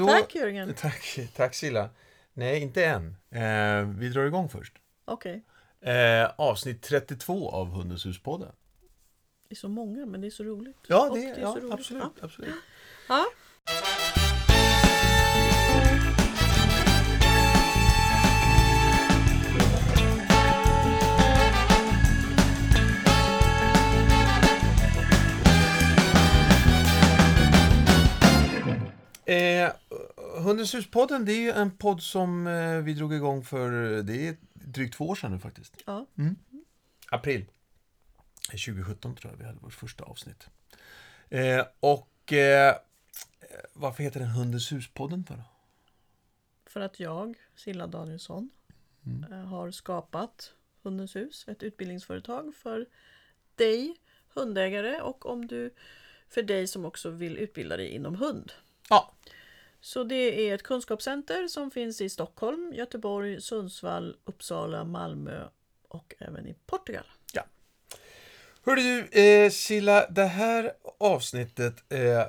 Då, Tack Jörgen. Tack, tack Silla. Nej, inte än. Eh, vi drar igång först. Okej. Eh, avsnitt 32 av Hundens hus-podden. Det är så många men det är så roligt. Ja, Och det, är ja så roligt. absolut. Ja. absolut. Ja. Hundens hus-podden, det är ju en podd som eh, vi drog igång för, det är drygt två år sedan nu faktiskt. Ja. April 2017 tror jag vi hade vårt första avsnitt. Eh, och eh, varför heter den Hundens hus-podden för då? För att jag, Silla Danielsson, Mm. eh, har skapat Hundens hus, ett utbildningsföretag för dig, hundägare och om du, för dig som också vill utbilda dig inom hund. Ja, Så det är ett kunskapscenter som finns i Stockholm, Göteborg, Sundsvall, Uppsala, Malmö och även i Portugal. Hörde du eh, Silla, det här avsnittet eh,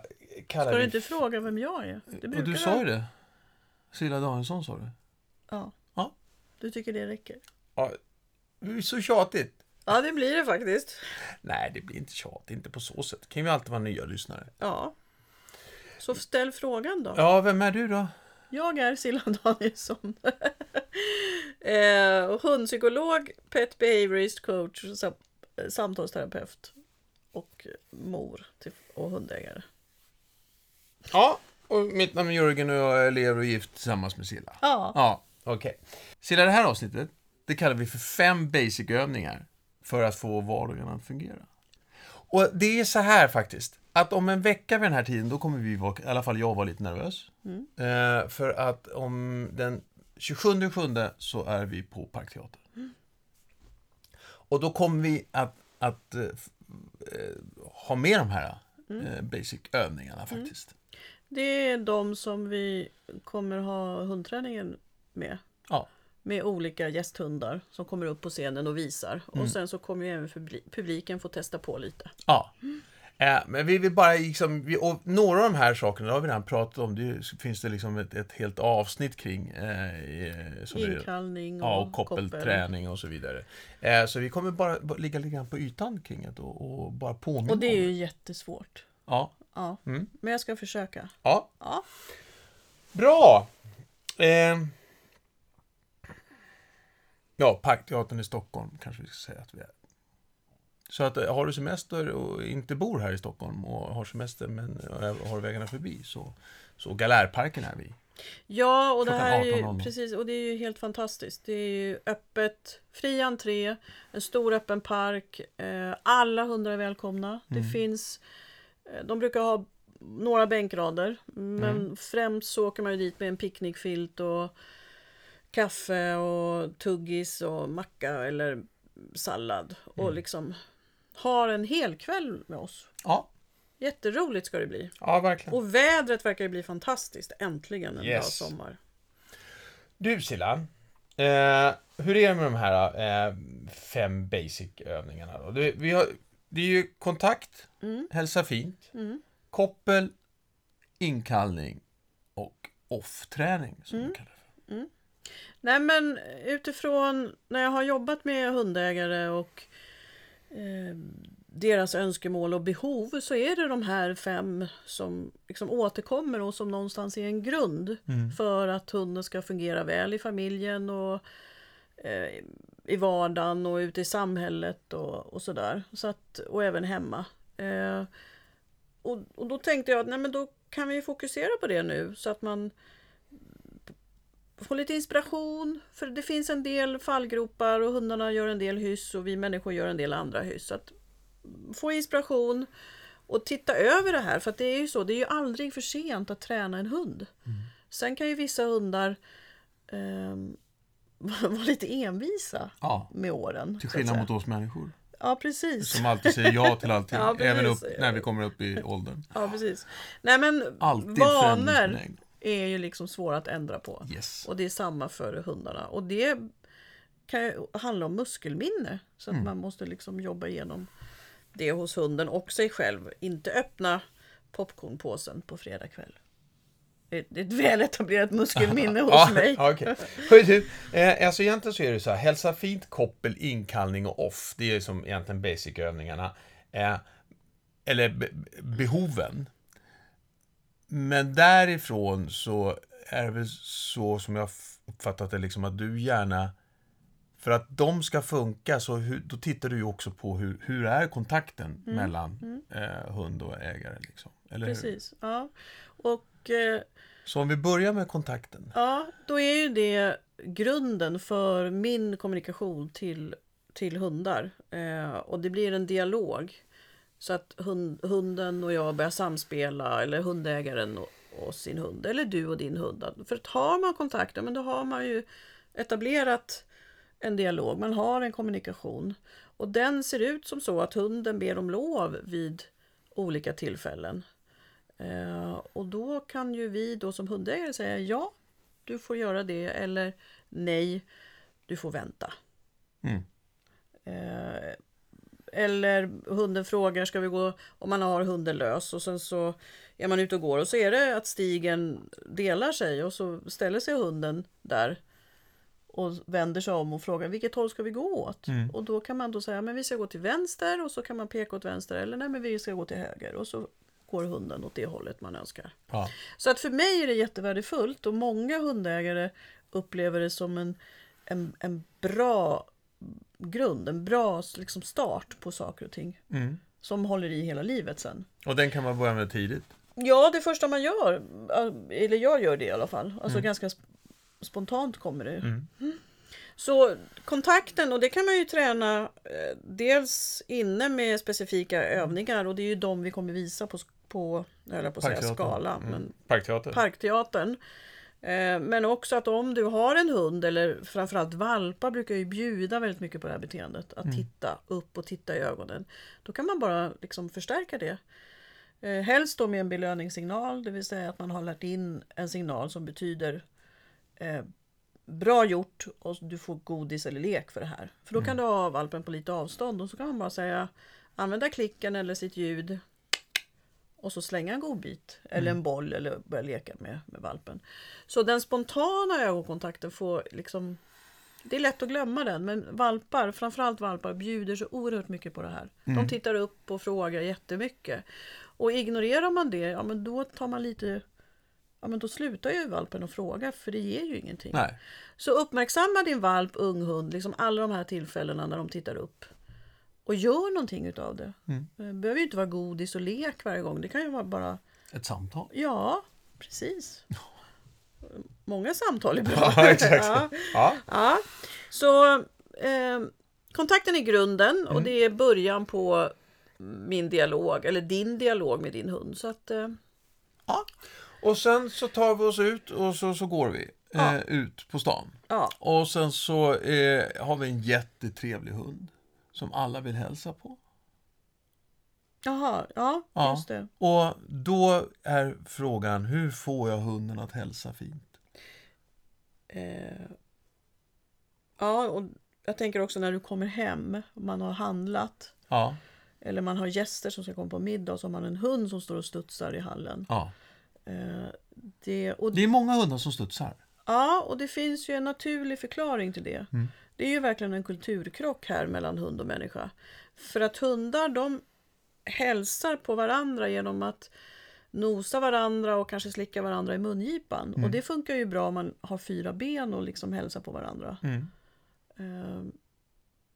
kallar Ska du vi... inte fråga vem jag är? Det brukar du sa ju det. Silla Danielsson sa du. Ja. Ja. Du tycker det räcker? Ja, det är så tjatigt. Ja, det blir det faktiskt. Nej, det blir inte tjat, inte på så sätt. Det kan ju alltid vara nya lyssnare. Ja. Så ställ frågan då. Ja, vem är du då? Jag är Silla Danielsson. eh, hundpsykolog, pet behaviorist coach, sam- samtalsterapeut och mor till, och hundägare. Ja, och mitt namn är Jörgen och jag lever och gift tillsammans med Silla. Ja. Ja, okej. Silla, det här avsnittet, det kallar vi för fem basic-övningar för att få vardagen att fungera. Och det är så här faktiskt, att om en vecka vid den här tiden, då kommer vi vara, i alla fall jag vara lite nervös. Eh, för att om den 27 så är vi på Parkteatern. Och då kommer vi att, att eh, eh, ha med de här eh, basic-övningarna faktiskt. Det är de som vi kommer ha hundträningen med. Ja. Med olika gästhundar som kommer upp på scenen och visar. Och sen så kommer ju även publi- publiken få testa på lite. Ja. Eh, men vi vill bara liksom, vi, och några av de här sakerna har vi redan pratat om. Det finns det liksom ett, ett helt avsnitt kring. Eh, eh, Inkallning och, Ja, och koppel. koppelträning och så vidare. Eh, så vi kommer bara ligga lite grann på ytan kring det och, och bara påminna Och det är ju jättesvårt. Ja. Ja. Mm. Men jag ska försöka. ja. Ja. Bra! Eh, ja, Parkteatern i Stockholm kanske vi ska säga att vi är. Så att eh, har du semester och inte bor här i Stockholm och har semester men eh, har vägarna förbi så, så Galärparken är vi. Ja, och det här är ju, 18.00. precis, och det är ju helt fantastiskt. Det är ju öppet, fri entré, en stor öppen park. Eh, alla hundar är välkomna. Det Mm. finns, eh, de brukar ha några bänkrader, men Mm. främst så åker man ju dit med en picknickfilt och kaffe och tuggis och macka eller sallad och Mm. liksom har en hel kväll med oss. Ja, Jätteroligt ska det bli. ja verkligen. Och vädret verkar ju bli fantastiskt. Äntligen en Yes. bra sommar. Du Silla, eh, hur är det med de här eh, fem basic-övningarna? Då? Det, vi har, det är ju kontakt, Mm. hälsa fint, Mm. koppel, inkallning och off-träning som Mm. kallar det för. Nej men utifrån när jag har jobbat med hundägare och eh, deras önskemål och behov så är det de här fem som liksom återkommer och som någonstans är en grund Mm. för att hunden ska fungera väl i familjen och eh, i vardagen och ute i samhället och, och sådär. Så att, och även hemma. Eh, och, och då tänkte jag att nej, men då kan vi fokusera på det nu så att man få lite inspiration. För det finns en del fallgropar och hundarna gör en del hyss och vi människor gör en del andra hyss. Så att få inspiration och titta över det här. För att det är ju så, det är ju aldrig för sent att träna en hund. Sen kan ju vissa hundar ehm, vara lite envisa Ja, med åren. till skillnad mot oss människor. Ja, precis. Som alltid säger ja till allting, Ja, även upp, när vi kommer upp i åldern. Ja, precis. Nej, men Alltid vanor. Är ju liksom svåra att ändra på. Yes. Och det är samma för hundarna. Och det kan ju handla om muskelminne. Så att Mm. man måste liksom jobba igenom det hos hunden och sig själv. Inte öppna popcornpåsen på fredag kväll. ett, ett väl etablerat muskelminne hos Ja, mig. du, eh, alltså egentligen så är det så här, hälsa fint, koppel, inkallning och off. Det är som egentligen basic-övningarna. Eh, eller be behoven. Men därifrån så är det väl så som jag uppfattat det, liksom att du gärna för att de ska funka så hur, då tittar du ju också på hur, hur är kontakten mellan Eh, hund och ägare. Liksom. Eller hur? Precis. Ja. Och eh, Så om vi börjar med kontakten. ja, då är ju det grunden för min kommunikation till, till hundar. Eh, och det blir en dialog. Så att hund, hunden och jag börjar samspela, eller hundägaren och, och sin hund, eller du och din hund. För att har man kontakter, men då har man ju etablerat en dialog, man har en kommunikation. Och den ser ut som så att hunden ber om lov vid olika tillfällen. Eh, och då kan ju vi då som hundägare säga ja, du får göra det eller nej, du får vänta. Mm. Eh, eller hunden frågar, ska vi gå, om man har hunden lös och sen så är man ute och går och så är det att stigen delar sig och så ställer sig hunden där och vänder sig om och frågar vilket håll ska vi gå åt? Och då kan man då säga men vi ska gå till vänster och så kan man peka åt vänster eller nej men vi ska gå till höger och så går hunden åt det hållet man önskar. Ja. Så att för mig är det jättevärdefullt och många hundägare upplever det som en, en, en bra grund, en bra liksom start på saker och ting. Mm. Som håller i hela livet sen. Och den kan man börja med tidigt. Ja, det första man gör, eller jag gör det i alla fall, alltså ganska sp- spontant kommer det. Mm. Så kontakten, och det kan man ju träna eh, dels inne med specifika övningar och det är ju de vi kommer visa på, på jag på säga Parkteatern. skala, Mm. men Parkteater. Parkteatern. Eh, Men också att om du har en hund eller framförallt valpar brukar ju bjuda väldigt mycket på det här beteendet. Att titta upp och titta i ögonen. Då kan man bara liksom förstärka det. Eh, Helst då med en belöningssignal, det vill säga att man har lärt in en signal som betyder eh, bra gjort och du får godis eller lek för det här. För då kan du ha valpen på lite avstånd och så kan man bara säga använda klicken eller sitt ljud och så slänga en godbit eller en boll eller börja leka med, med valpen. Så den spontana ögonkontakten får liksom det är lätt att glömma den, men valpar, framförallt valpar, bjuder så oerhört mycket på det här. De tittar upp och frågar jättemycket. Och ignorerar man det, ja men då tar man lite... Ja men då slutar ju valpen att fråga, för det ger ju ingenting. Nej. Så uppmärksamma din valp, ung hund, liksom alla de här tillfällena när de tittar upp. Och gör någonting utav det. Det behöver ju inte vara godis och lek varje gång. Det kan ju vara bara, Ett samtal. ja, precis. Många samtal är bra. Ja, exakt. Ja. Ja. Ja, så eh, kontakten är grunden och det är början på min dialog, eller din dialog med din hund. Så att, eh, ja. Och sen så tar vi oss ut och så, så går vi Ja. eh, ut på stan. ja, Och sen så eh, har vi en jättetrevlig hund som alla vill hälsa på. jaha, ja, Ja. just det. Och då är frågan, hur får jag hunden att hälsa fint? Eh, ja, och jag tänker också när du kommer hem, man har handlat Ja, eller man har gäster som ska komma på middag och så har man en hund som står och studsar i hallen. ja. Eh, det, och Det är många hundar som studsar. Ja, och det finns ju en naturlig förklaring till det. Mm. Det är ju verkligen en kulturkrock här mellan hund och människa. För att hundar de hälsar på varandra genom att nosa varandra och kanske slicka varandra i mungipan. Mm. Och det funkar ju bra om man har fyra ben och liksom hälsar på varandra. Mm. Ehm,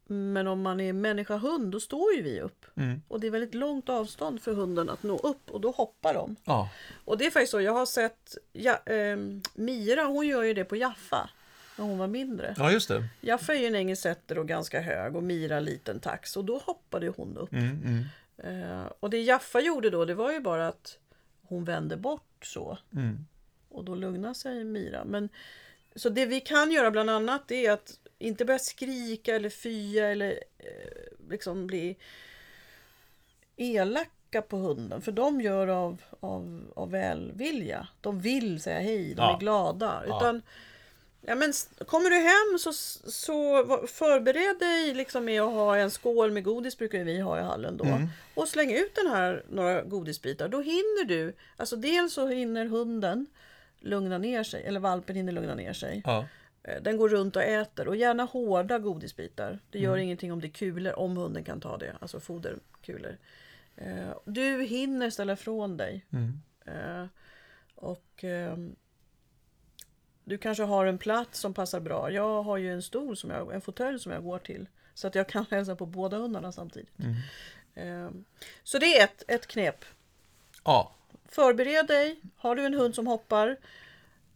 Men om man är människa-hund, då står ju vi upp. Mm. Och det är väldigt långt avstånd för hunden att nå upp och då hoppar de. Ja. Och det är faktiskt så, jag har sett ja, ehm, Mira, hon gör ju det på Jaffa när hon var mindre. ja, just det. Jaffa är ju en engelsk setter och ganska hög och Mira liten tax och då hoppade hon upp. Mm, mm, Eh, och det Jaffa gjorde då, det var ju bara att hon vände bort så mm. och då lugnade sig Mira. Men, så det vi kan göra bland annat är att inte börja skrika eller fya eller eh, liksom bli elaka på hunden. För de gör av, av, av välvilja. De vill säga hej, de Ja. är glada. Utan, ja, men, s- kommer du hem så, så förbered dig liksom med att ha en skål med godis brukar vi ha i hallen då. Mm. Och släng ut den här några godisbitar. Då hinner du, alltså dels så hinner hunden lugna ner sig, eller valpen hinner lugna ner sig. Ja. Eh, Den går runt och äter och gärna hårda godisbitar. Det gör ingenting om det är kulor, om hunden kan ta det, alltså foderkulor. Eh, Du hinner ställa ifrån dig. Mm. Eh, Och ehm, du kanske har en plats som passar bra. Jag har ju en stol, som jag, en fåtölj som jag går till. Så att jag kan hälsa på båda hundarna samtidigt. Ehm, Så det är ett, ett knep. ja. Förbered dig. Har du en hund som hoppar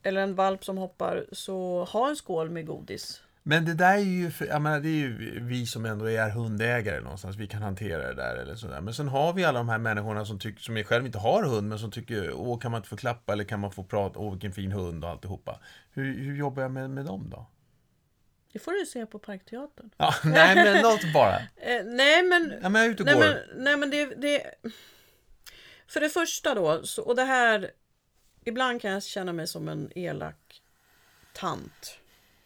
eller en valp som hoppar så ha en skål med godis. Men det där är ju, för, jag menar, det är ju vi som ändå är hundägare någonstans, vi kan hantera det där eller sådär. Men sen har vi alla de här människorna som, tycker, som själv inte har hund, men som tycker, åh kan man inte få klappa eller kan man få prata, åh vilken fin hund och alltihopa. Hur, hur jobbar jag med, med dem då? Det får du se på Parkteatern. Ja, nej men något bara. Eh, nej men, Ja, men jag är ute och nej, går. men, nej, men det, det... För det första då, så, och det här... Ibland kan jag känna mig som en elak tant.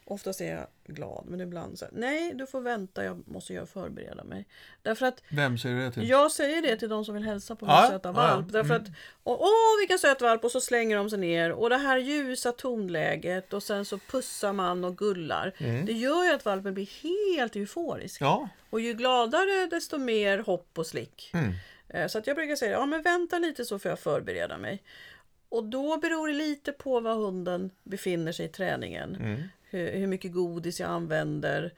Oftast är jag glad, men ibland så nej du får vänta, jag måste jag förbereda mig. Därför att Vem säger det till? jag säger det till de som vill hälsa på min Ja, söta valp. ja. Därför att, och, åh vilken söt valp! Och så slänger de sig ner. Och det här ljusa tonläget och sen så pussar man och gullar. Det gör ju att valpen blir helt euforisk. Ja, Och ju gladare desto mer hopp och slick. Mm. Eh, Så att jag brukar säga, ja men vänta lite så får jag förbereda mig. Och då beror det lite på var hunden befinner sig i träningen. Mm. Hur, hur mycket godis jag använder.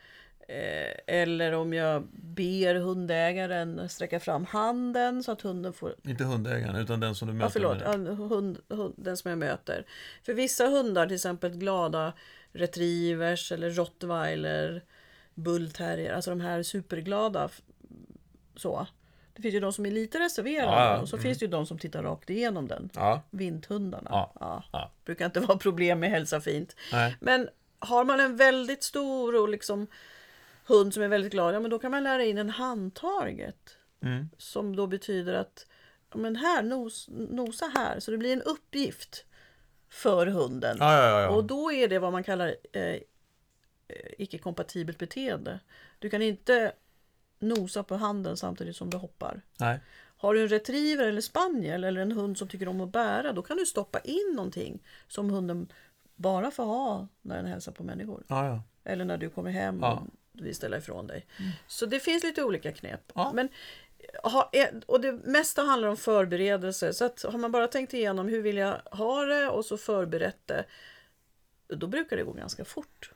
Eh, eller om jag ber hundägaren sträcka fram handen så att hunden får inte hundägaren utan den som du möter. Ja, förlåt. med. Hund, hund, den som jag möter. För vissa hundar, till exempel glada retrievers eller rottweiler, bullterrier, alltså de här superglada. Så. Det finns ju de som är lite reserverade Ja, och så finns det ju de som tittar rakt igenom den. Ja, Vinthundarna. Ja, ja. Brukar inte vara problem med hälsa fint. nej. Men har man en väldigt stor och liksom hund som är väldigt glad, ja men då kan man lära in en handtaget. Mm. Som då betyder att ja, men här, nos, nosa här. Så det blir en uppgift för hunden. Ja, ja, ja. Och då är det vad man kallar eh, eh, icke-kompatibelt beteende. Du kan inte nosa på handen samtidigt som du hoppar. Nej. Har du en retriever eller spaniel eller en hund som tycker om att bära, då kan du stoppa in någonting som hunden bara får ha när den hälsar på människor. Ja, ja. Eller när du kommer hem och vill ställa ifrån dig. Så det finns lite olika knep. Men, ha, och det mesta handlar om förberedelse. Så att har man bara tänkt igenom hur vill jag ha det och så förberett det. Då brukar det gå ganska fort.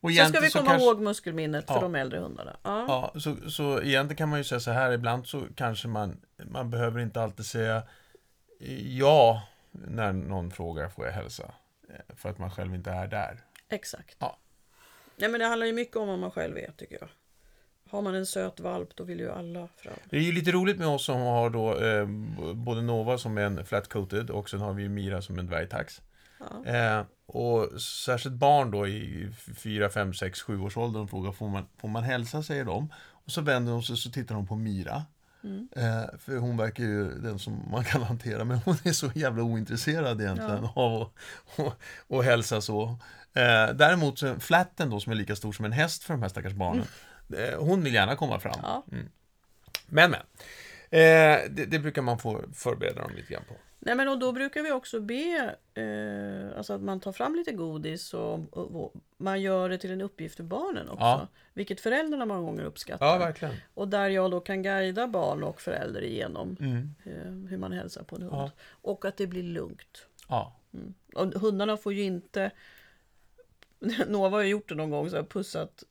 Och Sen ska vi komma kanske- ihåg muskelminnet för Ja. de äldre hundarna. Ja. Ja, så, så egentligen kan man ju säga så här, ibland så kanske man, man behöver inte alltid säga ja när någon frågar får jag hälsa. Eh, För att man själv inte är där. Exakt. Ja. Nej, men det handlar ju mycket om vad man själv är tycker jag. Har man en söt valp då vill ju alla fram. Det är ju lite roligt med oss som har då eh, både Nova som är en flat-coated och sen har vi Mira som en dvärgtax. Ja. Eh, och särskilt barn då i 4, 5, 6, 7 års åldern frågar får man, får man hälsa, säger de. Och så vänder de sig så tittar de på Mira. Mm. Eh, för hon verkar ju den som man kan hantera, men hon är så jävla ointresserad egentligen av att och, och hälsa så. Eh, däremot så flatten då, som är lika stor som en häst för de här stackars barnen, eh, hon vill gärna komma fram. Ja. Men, men. Eh, det, det brukar man få förbereda dem lite grann på. Nej men och då brukar vi också be eh, alltså att man tar fram lite godis och, och, och man gör det till en uppgift för barnen också. Ja. Vilket föräldrarna många gånger uppskattar. Ja, verkligen. och där jag då kan guida barn och förälder igenom Mm. eh, hur man hälsar på en hund. Ja. Och att det blir lugnt. Ja. Och hundarna får ju inte... Nova har ju gjort det någon gång, så här pussat.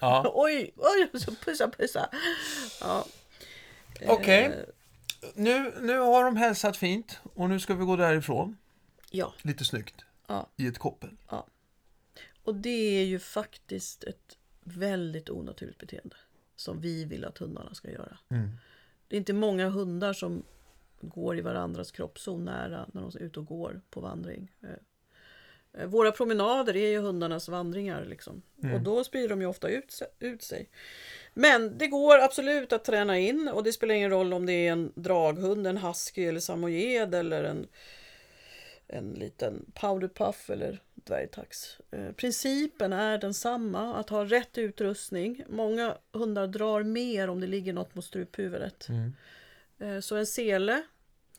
ja. Oj, oj, så pussa, pussa. Ja. Okej. Eh, Nu, nu har de hälsat fint och nu ska vi gå därifrån. ja, Lite snyggt. Ja. I ett koppel. och det är ju faktiskt ett väldigt onaturligt beteende. Som vi vill att hundarna ska göra. Mm. Det är inte många hundar som går i varandras kroppszon nära när de är ute och går på vandring. Eh, eh, Våra promenader är ju hundarnas vandringar. Liksom. Och då sprider de ju ofta ut, ut sig. Men det går absolut att träna in och det spelar ingen roll om det är en draghund, en husky eller samojed eller en, en liten powderpuff eller dvärgtax. Eh, Principen är densamma, att ha rätt utrustning. Många hundar drar mer om det ligger något mot struphuvudet. Mm. Eh, Så en sele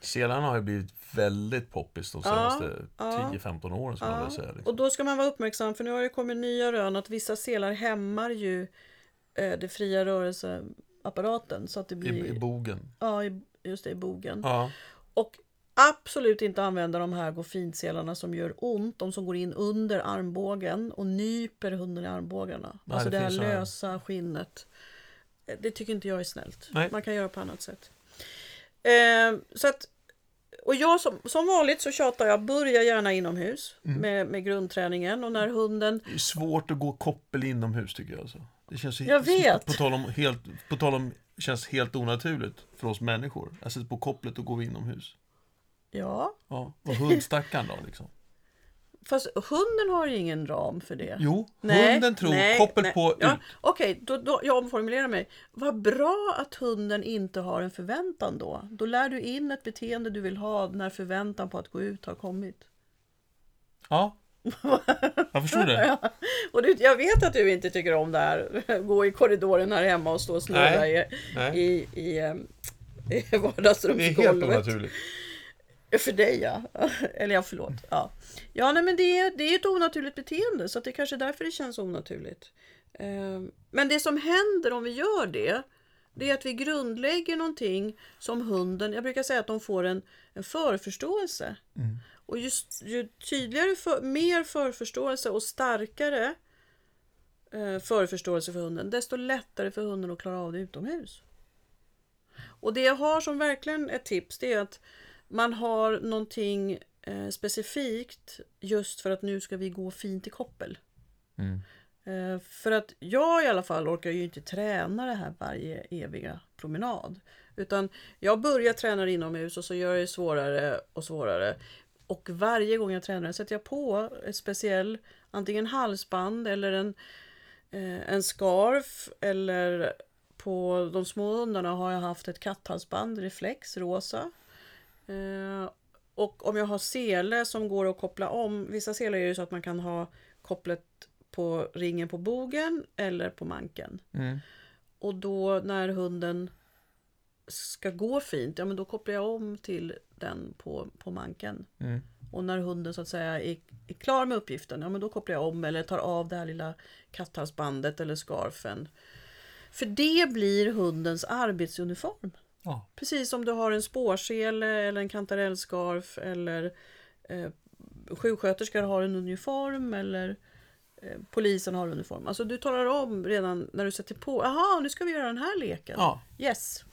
Selarna har ju blivit väldigt poppis de Ja, senaste ja. 10-15 åren vilja säga. Liksom. Och då ska man vara uppmärksam för nu har det kommit nya rön att vissa selar hämmar ju eh, det fria rörelseapparaten så att det I, blir... I bogen. ja, i, just det, i bogen. Ja. Och absolut inte använda de här gofinselarna som gör ont, de som går in under armbågen och nyper hunden i armbågarna. Nej, alltså det det, här såna här. lösa skinnet. Eh, Det tycker inte jag är snällt. Nej. Man kan göra på annat sätt. Eh, så att, och jag som, som vanligt så tjatar jag, börja gärna inomhus Mm. med, med grundträningen och när hunden Det är svårt att gå koppel inomhus tycker jag. Alltså. Det känns Jag vet. På tal om, helt, på tal om känns helt onaturligt för oss människor. Jag sitter på kopplet och går inomhus. Ja, Ja. Och hundstackaren då liksom. fast hunden har ju ingen ram för det. Jo, Nej, hunden tror nej, koppel nej. på ja, ut. Okej, då, då, jag omformulerar mig. Vad bra att hunden inte har en förväntan då. Då lär du in ett beteende du vill ha när förväntan på att gå ut har kommit. Ja. Förstår det. Och du, jag vet att du inte tycker om det här. Gå i korridoren här hemma och stå och snurra Nej, i, nej. i, i, i Det är helt vardagsrumsgolvet. onaturligt. För dig ja. Eller ja, förlåt. Ja, ja nej, men det, är- det är ett onaturligt beteende så det är kanske är därför det känns onaturligt. Eh, Men det som händer om vi gör det, det är att vi grundlägger någonting som hunden, jag brukar säga att de får en, en förförståelse. Och just, ju tydligare, för, mer förförståelse och starkare eh, förförståelse för hunden, desto lättare för hunden att klara av det utomhus. Och det jag har som verkligen ett tips, det är att man har någonting eh, specifikt just för att nu ska vi gå fint i koppel. Mm. Eh, för att jag i alla fall orkar ju inte träna det här varje eviga promenad. Utan jag börjar träna inomhus och så gör jag det svårare och svårare. Och varje gång jag tränar sätter jag på ett speciell, antingen halsband eller en, eh, en scarf eller på de små hundarna har jag haft ett katthalsband, reflex, rosa. Eh, och om jag har sele som går att koppla om, vissa selar är det så att man kan ha kopplet på ringen på bogen eller på manken. Mm. Och då när hunden ska gå fint, ja men då kopplar jag om till den på, på manken. Mm. Och när hunden så att säga är, är klar med uppgiften, ja men då kopplar jag om eller tar av det här lilla katthalsbandet eller scarfen. För det blir hundens arbetsuniform. Ja. Precis som du har en spårsele eller en kantarellscarf eller eh, sjuksköterskor har en uniform eller eh, polisen har uniform. Alltså du talar om redan när du sätter på, jaha nu ska vi göra den här leken. ja, Yes.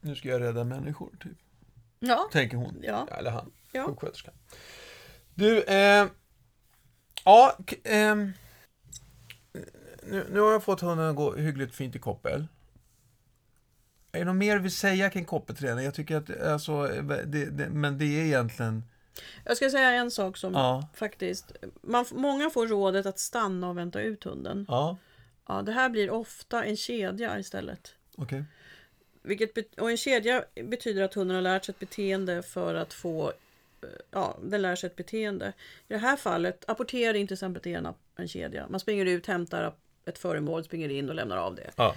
Nu ska jag rädda människor, typ. Ja. Tänker hon. Ja. Eller han. Ja. Sjuksköterskan. Du, eh, ja, ehm, nu, nu har jag fått hunden att gå hyggligt fint i koppel. Är det något mer vi säga kring koppelträning? Jag tycker att, alltså, det, det, men det är egentligen, Jag ska säga en sak som ja, faktiskt, man, många får rådet att stanna och vänta ut hunden. ja, Ja, det här blir ofta en kedja istället. okej. Vilket, och en kedja betyder att hunden har lärt sig ett beteende för att få eh, Ja, den lär sig ett beteende. I det här fallet, apportering till exempel är en, en kedja. Man springer ut, hämtar ett föremål, springer in och lämnar av det. Ja,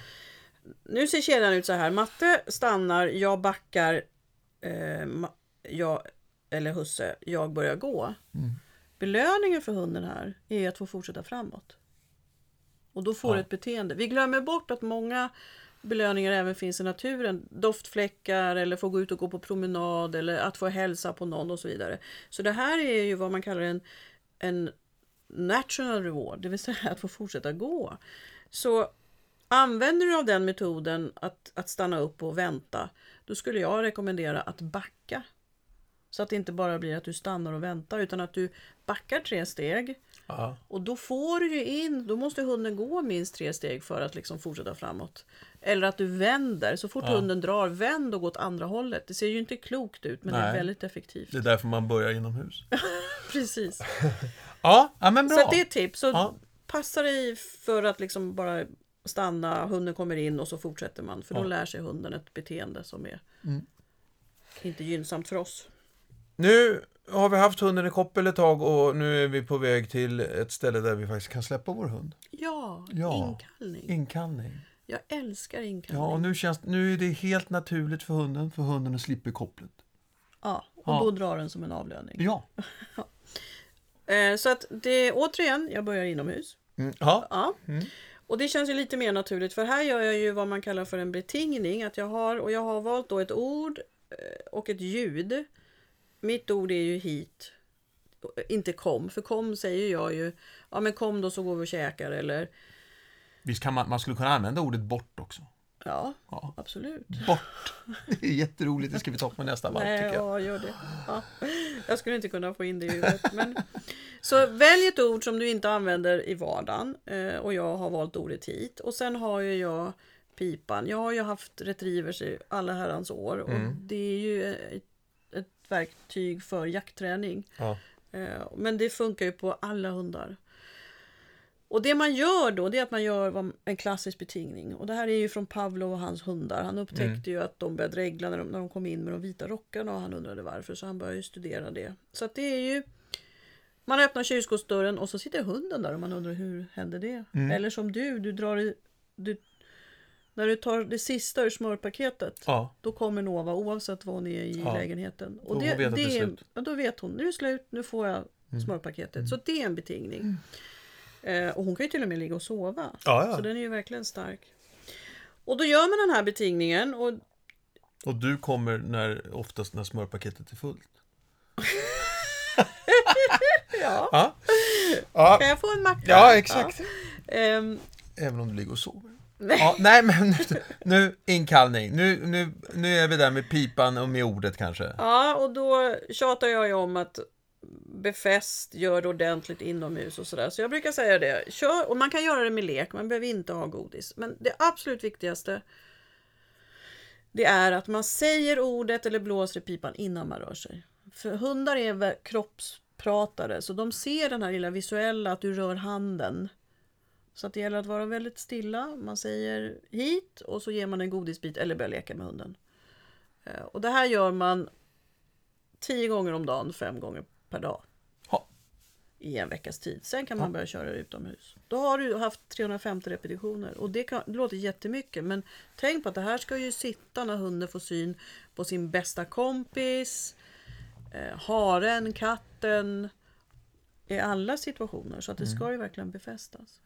Nu ser kedjan ut så här. Matte stannar, jag backar, eh, jag, eller husse, jag börjar gå. Mm. Belöningen för hunden här är att få fortsätta framåt. Och då får Ja. ett beteende. Vi glömmer bort att många belöningar även finns i naturen. Doftfläckar eller få gå ut och gå på promenad eller att få hälsa på någon och så vidare. Så det här är ju vad man kallar en, en national reward, det vill säga att få fortsätta gå. Så använder du av den metoden att, att stanna upp och vänta, då skulle jag rekommendera att backa. Så att det inte bara blir att du stannar och väntar utan att du backar tre steg ja, och då får du ju in, då måste hunden gå minst tre steg för att liksom fortsätta framåt. Eller att du vänder, så fort Ja. hunden drar, vänd och gå åt andra hållet. Det ser ju inte klokt ut men det är Nej. väldigt effektivt. det är därför man börjar inomhus. Precis. Ja, ja men bra. Så det är ett tips. Så Ja. passa dig för att liksom bara stanna, hunden kommer in och så fortsätter man. För då Ja. lär sig hunden ett beteende som är Mm. inte gynnsamt för oss. Nu har vi haft hunden i koppel ett tag och nu är vi på väg till ett ställe där vi faktiskt kan släppa vår hund. Ja, Ja. inkallning. Inkallning. Jag älskar inkallning. Ja, och nu, känns, nu är det helt naturligt för hunden, för hunden slipper kopplet. Ja, och Ja. då drar den som en avlöning. Ja. Eh, så att det, återigen, jag börjar inomhus. Mm. ja. Ja. Mm. Och det känns ju lite mer naturligt för här gör jag ju vad man kallar för en betingning. Att jag har, och jag har valt då ett ord eh, och ett ljud. Mitt ord är ju hit. Inte kom, för kom säger jag ju. Ja men kom då så går vi och käkar eller Visst kan man, man skulle kunna använda ordet bort också. ja, Ja. absolut. Bort. Det är jätteroligt, det ska vi ta på nästa varv Nej, jag. ja, gör det. Ja. Jag skulle inte kunna få in det i huvudet. Men... Så välj ett ord som du inte använder i vardagen. eh, Och jag har valt ordet hit. Och sen har ju jag pipan. Jag har ju haft retrievers i alla herrans år. Och Mm. det är ju ett verktyg för jaktträning. Ja. Eh, Men det funkar ju på alla hundar. Och det man gör då, det är att man gör en klassisk betingning. Och det här är ju från Pavlov och hans hundar. Han upptäckte Mm. ju att de började regla när de, när de kom in med de vita rockarna och han undrade varför. Så han började ju studera det. Så att det är ju... Man öppnar kylskåpsdörren och så sitter hunden där och man undrar hur hände det? Mm. Eller som du, du drar. Du, när du tar det sista ur smörpaketet. Ja. Då kommer Nova oavsett var hon är i Ja. lägenheten. Då vet att det är ja, då vet hon, nu är det slut, nu får jag Mm. smörpaketet. Så det är en betingning. Eh, och hon kan ju till och med ligga och sova. Ja, ja. Så den är ju verkligen stark. Och då gör man den här betingningen och Och du kommer när, oftast när smörpaketet är fullt. ja, Ja. Ja, kan jag få en macka? ja exakt. Ja. Ehm, Även om du ligger och sover. Nej. Ja, nej, men nu, nu inkallning. Nu, nu, nu är vi där med pipan och med ordet kanske. Ja, och då tjatar jag ju om att befäst, gör det ordentligt inomhus och sådär. Så jag brukar säga det. Kör, och man kan göra det med lek, man behöver inte ha godis. Men det absolut viktigaste det är att man säger ordet eller blåser i pipan innan man rör sig. För hundar är kroppspratare, så de ser den här lilla visuella att du rör handen. Så att det gäller att vara väldigt stilla. Man säger hit och så ger man en godisbit eller börjar leka med hunden. Eh, Och det här gör man tio gånger om dagen, fem gånger per dag. Ja. I en veckas tid. Sen kan man Ja. börja köra utomhus. Då har du haft 350 repetitioner. Och det, kan, det låter jättemycket. Men tänk på att det här ska ju sitta när hunden får syn på sin bästa kompis, eh, haren, katten. I alla situationer. Så att det ska ju verkligen befästas.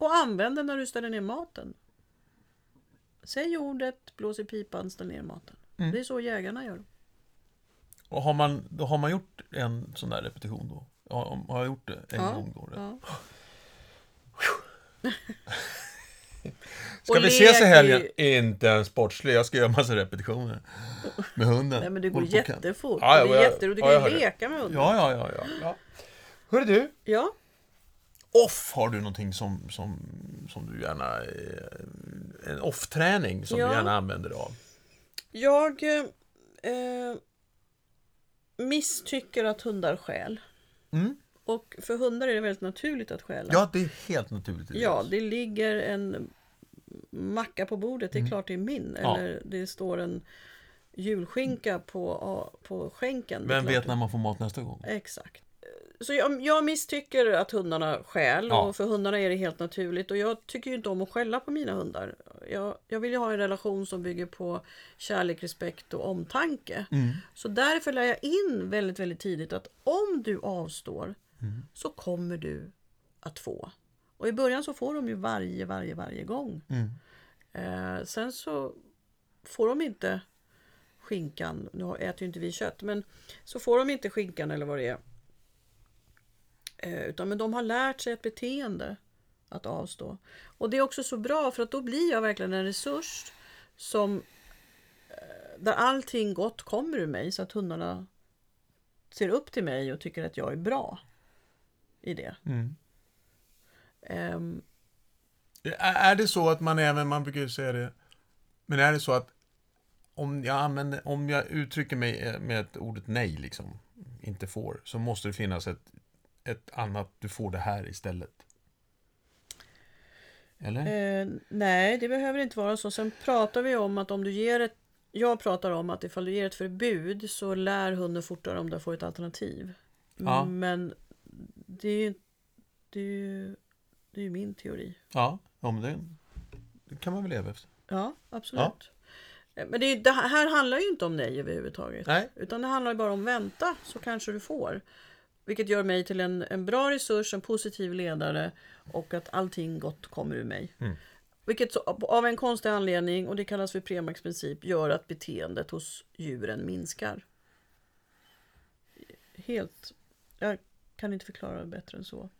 Och använd den när du ställer ner maten. Säg ordet, blås i pipan, ställ ner maten. Mm. Det är så jägarna gör. Och har man, då har man gjort en sån där repetition då? Ja, har jag gjort det en Ja, gång då? Ja. Ska Och vi ses i helgen? är Inte en sportslig, jag ska göra massa repetitioner. Med hunden. Nej men det går jättefort. Ja, ja, det är jätteroligt. Du ja, kan jag ju leka med hunden. Ja, ja, ja, ja. ja. Hörru du, Ja. Off, har du någonting som, som, som du gärna... eh, En off-träning som Ja. du gärna använder dig av? Jag eh, misstycker att hundar stjäl. Mm? Och för hundar är det väldigt naturligt att stjäla. Ja, det är helt naturligt. Ja, det ligger en macka på bordet, det är klart det är min. Mm. Ja. Eller det står en julskinka på, på skänken. Vem vet när man får mat nästa gång? Exakt. Så jag, jag misstycker att hundarna stjäl Ja. och för hundarna är det helt naturligt. Och jag tycker ju inte om att skälla på mina hundar. Jag, jag vill ju ha en relation som bygger på kärlek, respekt och omtanke. Mm. Så därför lär jag in väldigt, väldigt tidigt att om du avstår Mm. så kommer du att få. Och i början så får de ju varje, varje, varje gång. Mm. Eh, sen så får de inte skinkan, nu äter ju inte vi kött, men så får de inte skinkan eller vad det är. Eh, utan men de har lärt sig ett beteende att avstå. Och det är också så bra för att då blir jag verkligen en resurs som eh, där allting gott kommer ur mig så att hundarna ser upp till mig och tycker att jag är bra i det. Mm. Ehm, Är det så att man även, man brukar ju säga det, men är det så att om jag, använder, om jag uttrycker mig eh, med ordet nej, liksom, inte får, så måste det finnas ett, ett annat, du får det här istället? Eller? Eh, nej, det behöver inte vara så. Sen pratar vi om att om du ger ett... Jag pratar om att ifall du ger ett förbud så lär hunden fortare om den får ett alternativ. Ja. Men det är ju... Det är ju Det är min teori. Ja, ja men det, det kan man väl leva efter. Ja, absolut. Eh, Men det, är, det här handlar ju inte om nej överhuvudtaget. Nej. Utan det handlar bara om vänta så kanske du får. Vilket gör mig till en, en bra resurs, en positiv ledare och att allting gott kommer ur mig. Mm. Vilket så, av en konstig anledning, och det kallas för Premax princip, gör att beteendet hos djuren minskar. Helt. Jag kan inte förklara det bättre än så.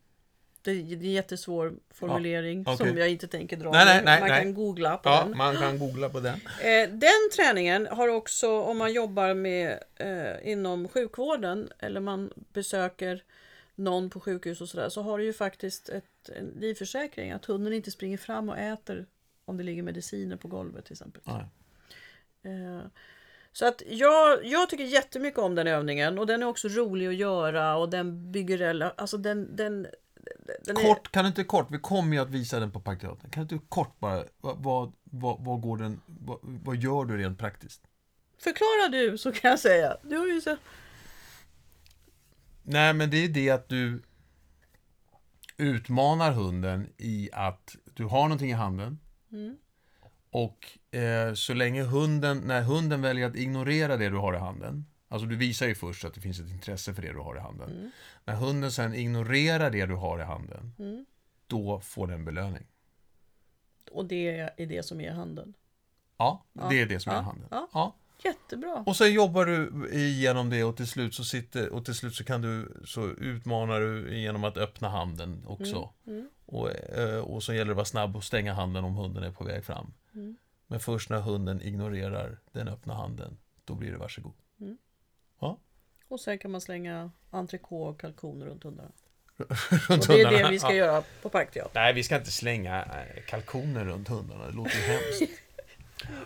Det, är en jättesvår formulering Ja, okej. som jag inte tänker dra Nej, nej, nej, Man kan googla på Ja, den. man kan googla på den. Eh, den träningen har också, om man jobbar med eh, inom sjukvården eller man besöker någon på sjukhus och sådär, så har du ju faktiskt ett, en livförsäkring. Att hunden inte springer fram och äter om det ligger mediciner på golvet till exempel. Eh, så att jag, jag tycker jättemycket om den övningen och den är också rolig att göra och den bygger alltså den, den, den är, Kort, kan du inte kort, vi kommer ju att visa den på Parkteatern. Kan du inte kort bara, vad, vad, vad, vad går den, vad, vad gör du rent praktiskt? Förklara du så kan jag säga. Du har ju så... Nej, men det är det att du utmanar hunden i att du har någonting i handen. Mm. Och eh, så länge hunden, när hunden väljer att ignorera det du har i handen, alltså du visar ju först att det finns ett intresse för det du har i handen. Mm. När hunden sen ignorerar det du har i handen, Mm. då får den belöning. Och det är det som är handen. Ja, Ja. det är det som är Ja. i handen. Ja. Ja. Jättebra. Och sen jobbar du igenom det och till slut så sitter, och till slut så kan du, så utmanar du genom att öppna handen också. Mm. Och, eh, och så gäller det att vara snabb och stänga handen om hunden är på väg fram. Mm. Men först när hunden ignorerar den öppna handen, då blir det varsågod. Och sen kan man slänga entrecote och kalkon runt hundarna. Runt Och det är det vi ska Ja. göra på Parkteatern. Nej, vi ska inte slänga eh, kalkoner runt hundarna. Det låter ju hemskt.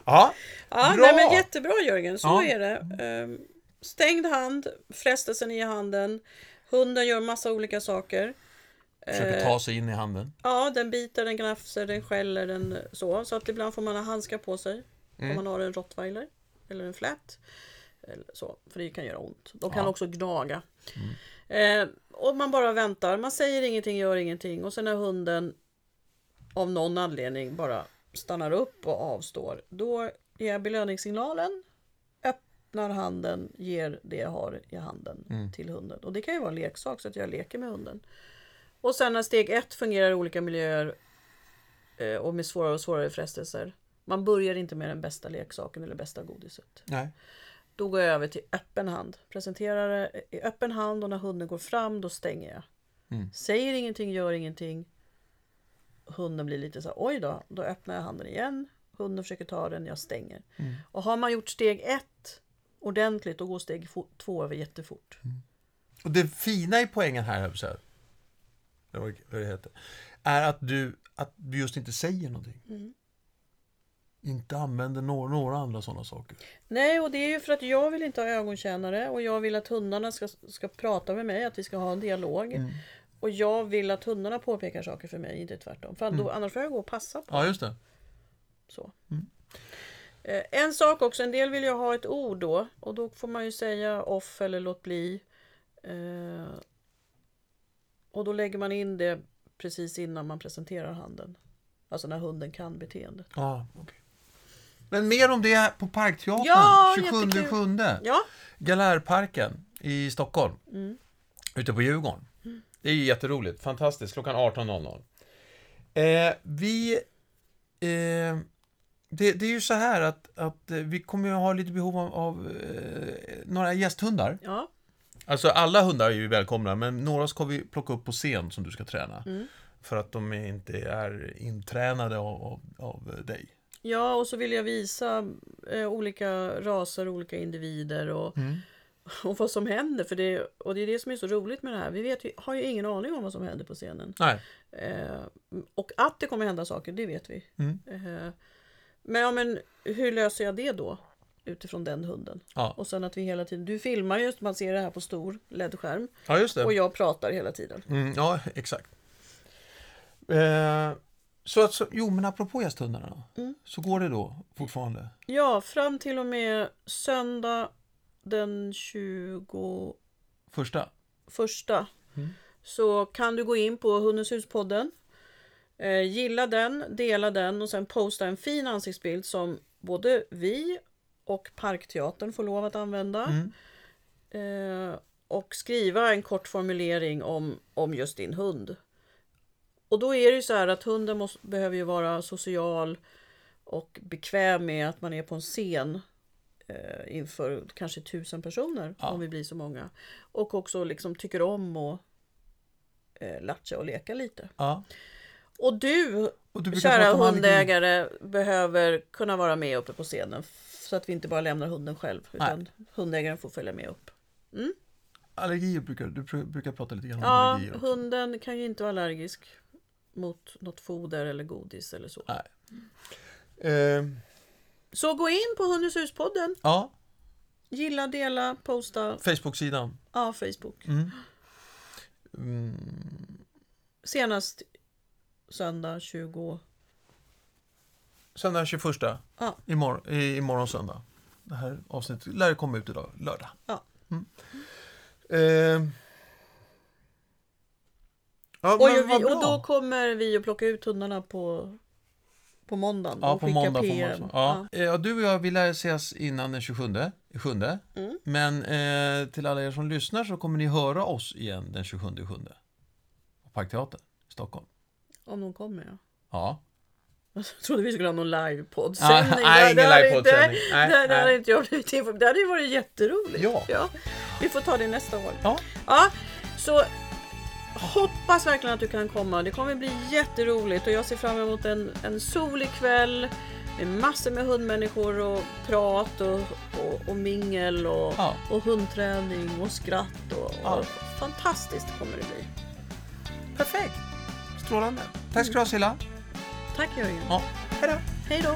Ja, Ja, Bra! nej, men jättebra Jörgen, så Ja. är det. Ehm, Stängd hand, frestelsen i handen. Hunden gör massa olika saker. försöker Eh, ta sig in i handen. Ja, den biter, den gnafsar, den skäller, den så. Så att ibland får man ha handskar på sig. Mm. Om man har en rottweiler eller en flat. Eller så, för det kan göra ont. De kan Ja. Mm. också gnaga. Eh, och man bara väntar. Man säger ingenting, gör ingenting. Och sen när hunden av någon anledning bara stannar upp och avstår. Då är belöningssignalen. Öppnar handen, ger det jag har i handen Mm. till hunden. Och det kan ju vara en leksak så att jag leker med hunden. Och sen när steg ett fungerar i olika miljöer eh, och med svårare och svårare frestelser. Man börjar inte med den bästa leksaken eller bästa godiset. Nej. Då går jag över till öppen hand. Presenterar det i öppen hand och när hunden går fram då stänger jag. Mm. Säger ingenting, gör ingenting. Hunden blir lite så här, oj då. Då öppnar jag handen igen. Hunden försöker ta den, jag stänger. Mm. Och har man gjort steg ett ordentligt då går steg två över jättefort. Och det fina i poängen här, säga, eller vad det heter, är att du, att du just inte säger någonting. Mm. Inte använder några, några andra sådana saker. Nej, och det är ju för att jag vill inte ha ögontjänare och jag vill att hundarna ska, ska prata med mig, att vi ska ha en dialog. Mm. Och jag vill att hundarna påpekar saker för mig, inte tvärtom. För då, annars får jag gå och passa på Ja, just det. Så. Mm. Eh, En sak också, en del vill ju ha ett ord då och då får man ju säga off eller låt bli. Eh, och då lägger man in det precis innan man presenterar handen. Alltså när hunden kan beteendet. Ja, okej. Men mer om det på Parkteatern, Ja, 27 jättekul. sjunde. Ja, Galärparken i Stockholm. Mm. Ute på Djurgården. Det är ju jätteroligt. Fantastiskt. Klockan 18.00. Eh, vi... Eh, det, det är ju så här att, att eh, vi kommer ju ha lite behov av, av eh, några gästhundar. ja, Alltså alla hundar är ju välkomna, men några ska vi plocka upp på scen som du ska träna. Mm. För att de inte är intränade av, av, av dig. Ja och så vill jag visa eh, olika raser, olika individer och, Mm. och vad som händer. För det, och det är det som är så roligt med det här. Vi vet ju, har ju ingen aning om vad som händer på scenen. Nej. Eh, och att det kommer hända saker, det vet vi. Mm. Eh, men, ja, men hur löser jag det då? Utifrån den hunden. Ja. Och sen att vi hela tiden, du filmar just, man ser det här på stor LED-skärm. ja. Och jag pratar hela tiden. Mm, ja, exakt. Eh, så att, så, jo, men apropå gästhundarna då, Mm. så går det då fortfarande? Ja, fram till och med söndag den 21 Första? första Mm. så kan du gå in på Hundens huspodden Eh, gilla den, dela den och sen posta en fin ansiktsbild som både vi och Parkteatern får lov att använda. Mm. Eh, och skriva en kort formulering om, om just din hund. Och då är det ju så här att hunden måste, behöver ju vara social och bekväm med att man är på en scen eh, inför kanske tusen personer Ja. om vi blir så många. Och också liksom tycker om att eh, latcha och leka lite. Ja. Och du, Och du kära hundägare, behöver kunna vara med uppe på scenen. Så att vi inte bara lämnar hunden själv. Utan hundägaren får följa med upp. Allergier brukar du brukar prata lite grann om Ja, hunden kan ju inte vara allergisk mot något foder eller godis eller så. Nej. Eh, Så gå in på Hundens huspodden. ja, Gilla, dela, posta. Facebook-sidan. Ja, Facebook. Mm. Mm. Senast söndag 20... Söndag 21. Ja. Imorgon, i, imorgon söndag. Det här avsnittet lär komma ut idag, lördag. Ja. Mm. Eh. Ja, Och, men vi, och då kommer vi att plocka ut hundarna på, på måndagen. Ja, och på skicka måndag PM. man ja. Ja. ja, du och jag, vi lär ses innan den 27. Sjunde. Mm. Men eh, till alla er som lyssnar så kommer ni höra oss igen den 27 sjunde. På Parkteatern i Stockholm. Om de kommer, ja. Ja. Jag trodde vi skulle ha någon Ja, livepoddsändning. nej, ingen livepoddsändning. inte- Nej, Det, det nej. hade inte jag blivit informerad Det hade ju varit jätteroligt. Ja. Vi får ta det nästa år. Ja. Ja, så hoppas verkligen att du kan komma. Det kommer bli jätteroligt och jag ser fram emot en, en solig kväll med massor med hundmänniskor och prat och, och, och mingel och, Ja. och hundträning och skratt. Och, Ja. och fantastiskt kommer det bli. Perfekt. Strålande. Tack ska du ha Silla. Tack Jörgen. Ja. Hej då. Hej då.